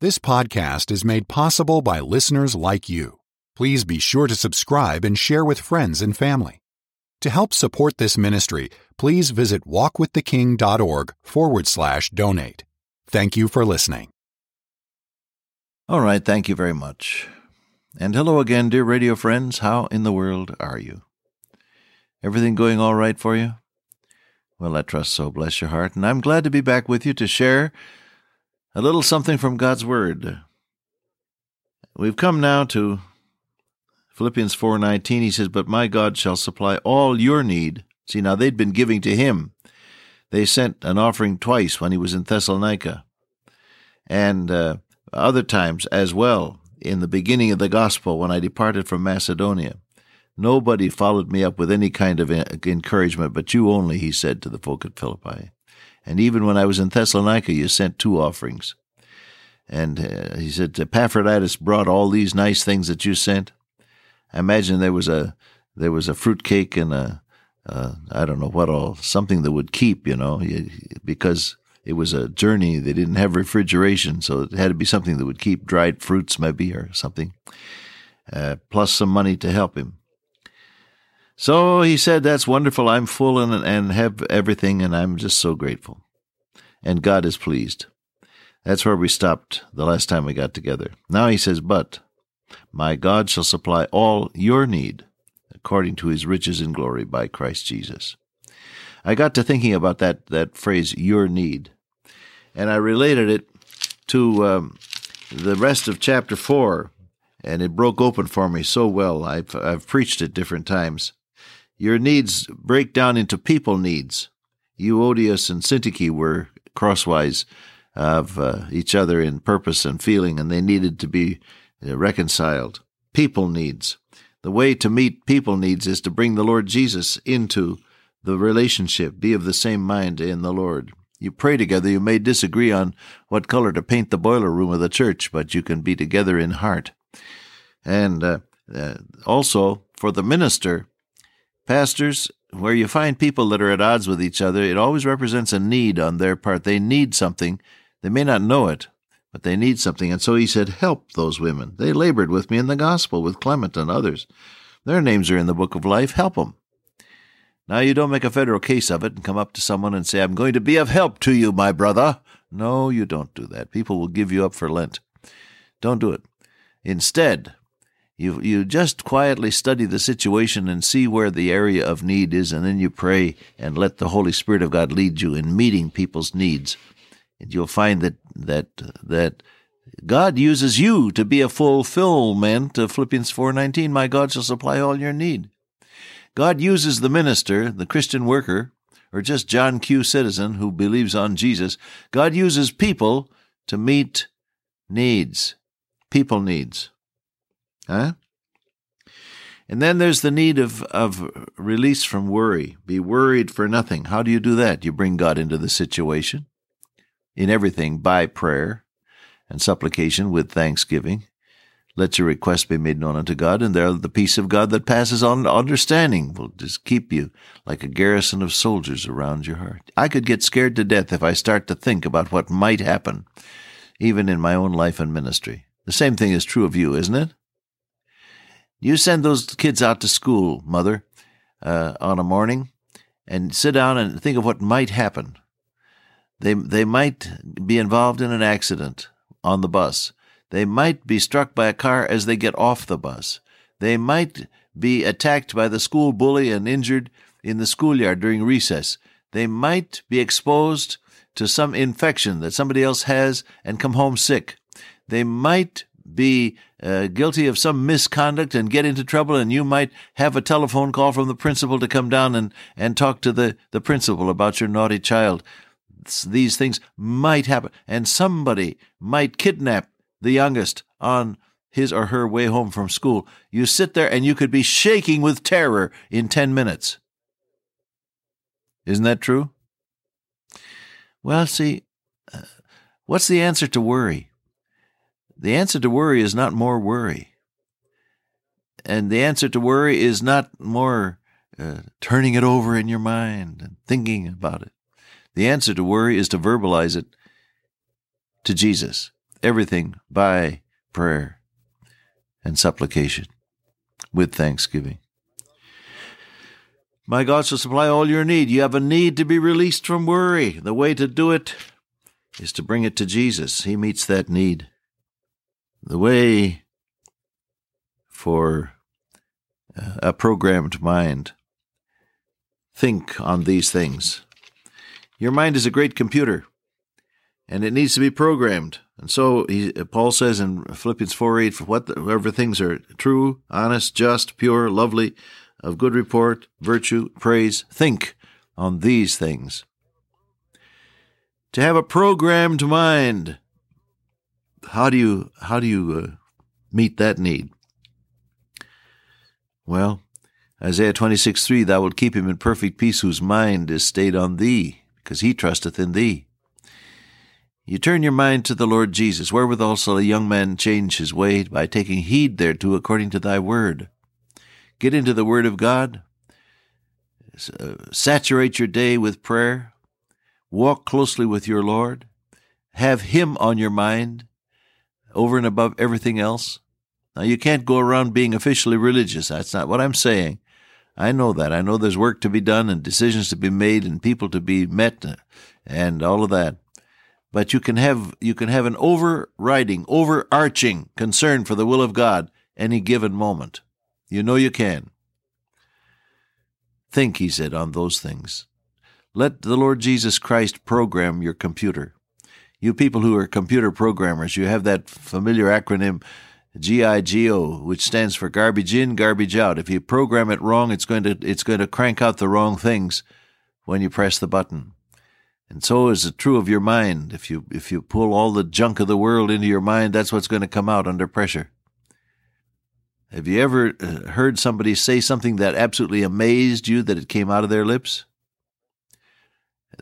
This podcast is made possible by listeners like you. Please be sure to subscribe and share with friends and family. To help support this ministry, please visit walkwiththeking.org forward slash donate. Thank you for listening. All right, thank you very much. And hello again, dear radio friends. How in the world are you? Everything going all right for you? Well, I trust so. Bless your heart. And I'm glad to be back with you to share a little something from God's Word. We've come now to Philippians 4:19. He says, "But my God shall supply all your need." See, now they'd been giving to him. They sent an offering twice when he was in Thessalonica, and uh, other times as well in the beginning of the gospel when I departed from Macedonia. Nobody followed me up with any kind of encouragement, but you only, he said to the folk at Philippi. And even when I was in Thessalonica, you sent two offerings. And uh, he said, Epaphroditus brought all these nice things that you sent. I imagine there was a there was a fruit cake and a I don't know what all something that would keep, you know, because it was a journey. They didn't have refrigeration, so it had to be something that would keep dried fruits, maybe or something, uh, plus some money to help him. So he said, That's wonderful. I'm full and, and have everything, and I'm just so grateful. And God is pleased. That's where we stopped the last time we got together. Now he says, But my God shall supply all your need according to his riches in glory by Christ Jesus. I got to thinking about that, that phrase, your need, and I related it to um, the rest of chapter 4, and it broke open for me so well. I've, I've preached it different times. Your needs break down into people needs. Euodias and Syntyche were crosswise of uh, each other in purpose and feeling, and they needed to be uh, reconciled. People needs. The way to meet people needs is to bring the Lord Jesus into the relationship, be of the same mind in the Lord. You pray together. You may disagree on what color to paint the boiler room of the church, but you can be together in heart. And uh, uh, also, for the minister, Pastors, where you find people that are at odds with each other, it always represents a need on their part. They need something. They may not know it, but they need something. And so he said, Help those women. They labored with me in the gospel with Clement and others. Their names are in the book of life. Help them. Now, you don't make a federal case of it and come up to someone and say, I'm going to be of help to you, my brother. No, you don't do that. People will give you up for Lent. Don't do it. Instead, you, you just quietly study the situation and see where the area of need is, and then you pray and let the Holy Spirit of God lead you in meeting people's needs. And you'll find that, that, that God uses you to be a fulfillment of Philippians 4.19. My God shall supply all your need. God uses the minister, the Christian worker, or just John Q. citizen who believes on Jesus. God uses people to meet needs, people needs. Huh? And then there's the need of, of release from worry. Be worried for nothing. How do you do that? You bring God into the situation in everything by prayer and supplication with thanksgiving. Let your request be made known unto God, and there the peace of God that passes on understanding will just keep you like a garrison of soldiers around your heart. I could get scared to death if I start to think about what might happen, even in my own life and ministry. The same thing is true of you, isn't it? You send those kids out to school, mother, uh, on a morning, and sit down and think of what might happen. They they might be involved in an accident on the bus. They might be struck by a car as they get off the bus. They might be attacked by the school bully and injured in the schoolyard during recess. They might be exposed to some infection that somebody else has and come home sick. They might be uh, guilty of some misconduct and get into trouble, and you might have a telephone call from the principal to come down and, and talk to the, the principal about your naughty child. These things might happen, and somebody might kidnap the youngest on his or her way home from school. You sit there and you could be shaking with terror in 10 minutes. Isn't that true? Well, see, uh, what's the answer to worry? The answer to worry is not more worry. And the answer to worry is not more uh, turning it over in your mind and thinking about it. The answer to worry is to verbalize it to Jesus. everything by prayer and supplication with thanksgiving. My God shall supply all your need. You have a need to be released from worry. The way to do it is to bring it to Jesus. He meets that need. The way for uh, a programmed mind. Think on these things. Your mind is a great computer, and it needs to be programmed. And so he, Paul says in Philippians 4 8, whatever things are true, honest, just, pure, lovely, of good report, virtue, praise, think on these things. To have a programmed mind, how do you how do you uh, meet that need? Well, Isaiah 26 3, Thou wilt keep him in perfect peace whose mind is stayed on thee, because he trusteth in thee. You turn your mind to the Lord Jesus, wherewithal shall a young man change his way by taking heed thereto according to thy word. Get into the word of God. Uh, saturate your day with prayer. Walk closely with your Lord. Have Him on your mind over and above everything else. Now, you can't go around being officially religious. That's not what I'm saying. I know that. I know there's work to be done and decisions to be made and people to be met and all of that. But you can have you can have an overriding, overarching concern for the will of God any given moment. You know you can. Think, he said, on those things. Let the Lord Jesus Christ program your computer. You people who are computer programmers, you have that familiar acronym GIGO, which stands for garbage in, garbage out. If you program it wrong, it's going to it's going to crank out the wrong things when you press the button. And so is it true of your mind. If you if you pull all the junk of the world into your mind, that's what's going to come out under pressure. Have you ever uh, heard somebody say something that absolutely amazed you that it came out of their lips?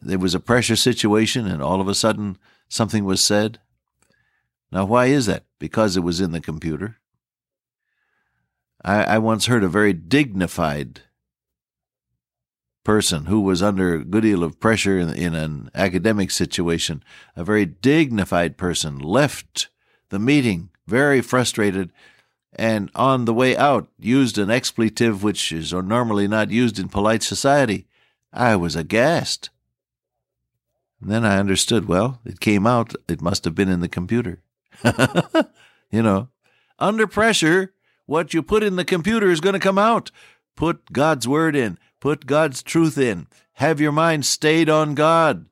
There was a pressure situation, and all of a sudden something was said. Now, why is that? Because it was in the computer. I, I once heard a very dignified person who was under a good deal of pressure in, in an academic situation, a very dignified person, left the meeting very frustrated and on the way out used an expletive which is normally not used in polite society. I was aghast. And then I understood, well, it came out, it must have been in the computer. you know, under pressure, what you put in the computer is going to come out. Put God's word in, put God's truth in. Have your mind stayed on God.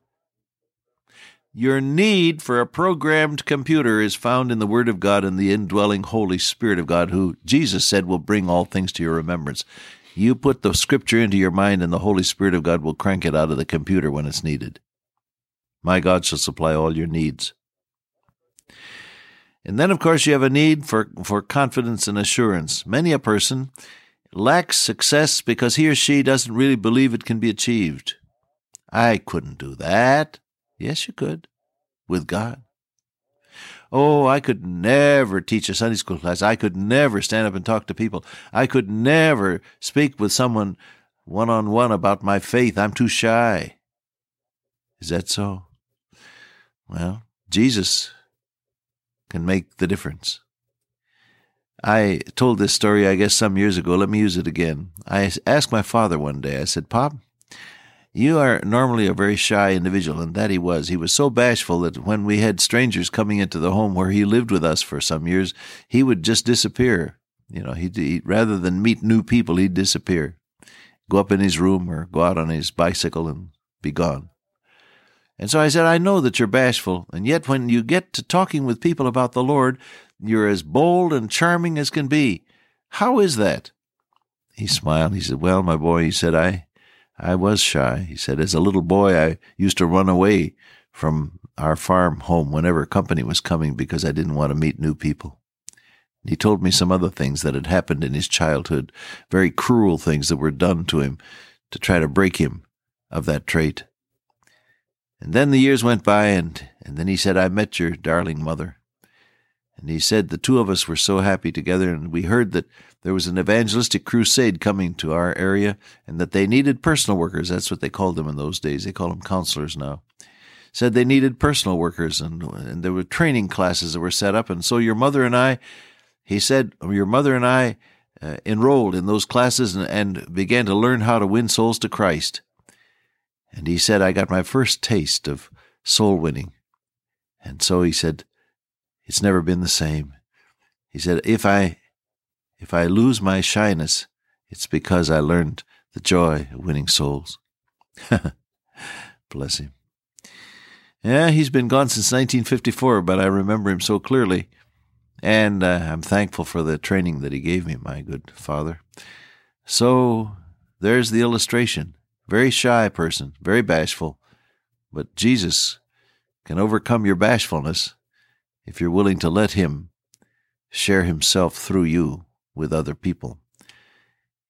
Your need for a programmed computer is found in the Word of God and the indwelling Holy Spirit of God, who Jesus said will bring all things to your remembrance. You put the Scripture into your mind, and the Holy Spirit of God will crank it out of the computer when it's needed. My God shall supply all your needs. And then, of course, you have a need for, for confidence and assurance. Many a person lacks success because he or she doesn't really believe it can be achieved. I couldn't do that. Yes, you could. With God. Oh, I could never teach a Sunday school class. I could never stand up and talk to people. I could never speak with someone one on one about my faith. I'm too shy. Is that so? Well, Jesus can make the difference. I told this story, I guess, some years ago. Let me use it again. I asked my father one day, I said, Pop, you are normally a very shy individual, and that he was. He was so bashful that when we had strangers coming into the home where he lived with us for some years, he would just disappear. You know, he'd, he rather than meet new people, he'd disappear, go up in his room or go out on his bicycle and be gone. And so I said, I know that you're bashful, and yet when you get to talking with people about the Lord, you're as bold and charming as can be. How is that? He smiled. He said, Well, my boy, he said, I, I was shy. He said, As a little boy, I used to run away from our farm home whenever company was coming because I didn't want to meet new people. He told me some other things that had happened in his childhood, very cruel things that were done to him to try to break him of that trait. And then the years went by, and, and then he said, I met your darling mother. And he said the two of us were so happy together, and we heard that there was an evangelistic crusade coming to our area, and that they needed personal workers. That's what they called them in those days. They call them counselors now. said they needed personal workers, and, and there were training classes that were set up. And so your mother and I, he said, your mother and I uh, enrolled in those classes and, and began to learn how to win souls to Christ. And he said, I got my first taste of soul winning. And so he said, it's never been the same. He said, if I, if I lose my shyness, it's because I learned the joy of winning souls. Bless him. Yeah, he's been gone since 1954, but I remember him so clearly. And uh, I'm thankful for the training that he gave me, my good father. So there's the illustration. Very shy person, very bashful. But Jesus can overcome your bashfulness if you're willing to let him share himself through you with other people.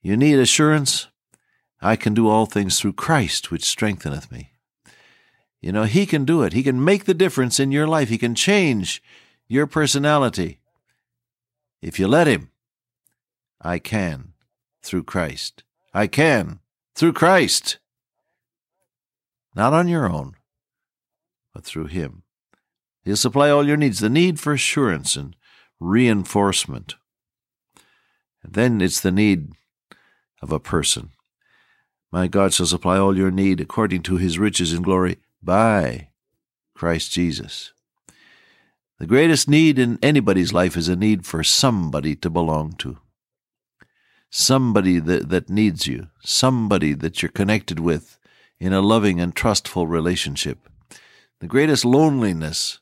You need assurance? I can do all things through Christ, which strengtheneth me. You know, He can do it. He can make the difference in your life. He can change your personality. If you let Him, I can through Christ. I can through Christ. Not on your own, but through Him. He'll supply all your needs, the need for assurance and reinforcement. And then it's the need of a person. My God shall supply all your need according to his riches in glory by Christ Jesus. The greatest need in anybody's life is a need for somebody to belong to. Somebody that, that needs you, somebody that you're connected with in a loving and trustful relationship. The greatest loneliness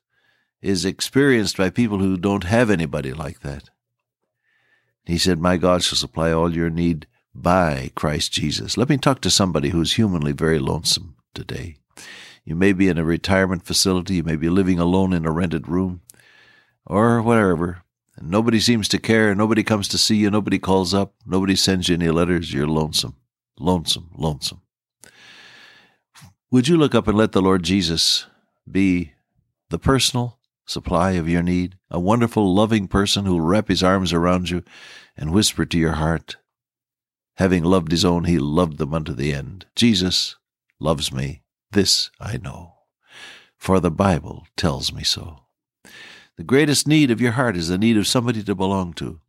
is experienced by people who don't have anybody like that. He said, My God shall supply all your need by Christ Jesus. Let me talk to somebody who's humanly very lonesome today. You may be in a retirement facility, you may be living alone in a rented room, or whatever. And nobody seems to care, nobody comes to see you, nobody calls up, nobody sends you any letters, you're lonesome, lonesome, lonesome. Would you look up and let the Lord Jesus be the personal supply of your need? A wonderful, loving person who will wrap his arms around you and whisper to your heart, Having loved his own, he loved them unto the end. Jesus loves me. This I know, for the Bible tells me so. The greatest need of your heart is the need of somebody to belong to.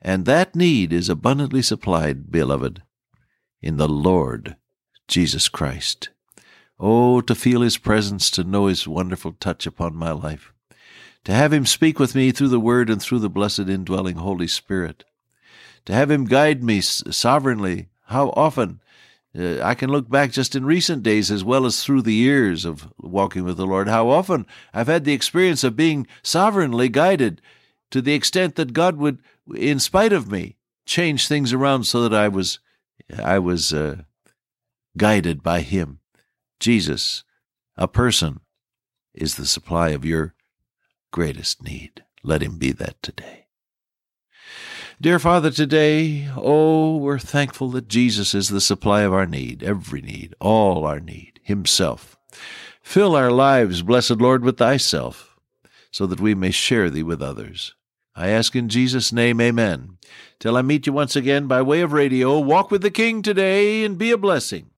And that need is abundantly supplied, beloved, in the Lord Jesus Christ. Oh, to feel His presence, to know His wonderful touch upon my life, to have Him speak with me through the Word and through the blessed indwelling Holy Spirit, to have Him guide me sovereignly. How often uh, I can look back just in recent days as well as through the years of walking with the Lord, how often I've had the experience of being sovereignly guided to the extent that God would, in spite of me, change things around so that I was, I was uh, guided by Him. Jesus, a person, is the supply of your greatest need. Let Him be that today. Dear Father, today, oh, we're thankful that Jesus is the supply of our need, every need, all our need, Himself. Fill our lives, blessed Lord, with Thyself, so that we may share Thee with others. I ask in Jesus' name, Amen. Till I meet you once again by way of radio, walk with the King today and be a blessing.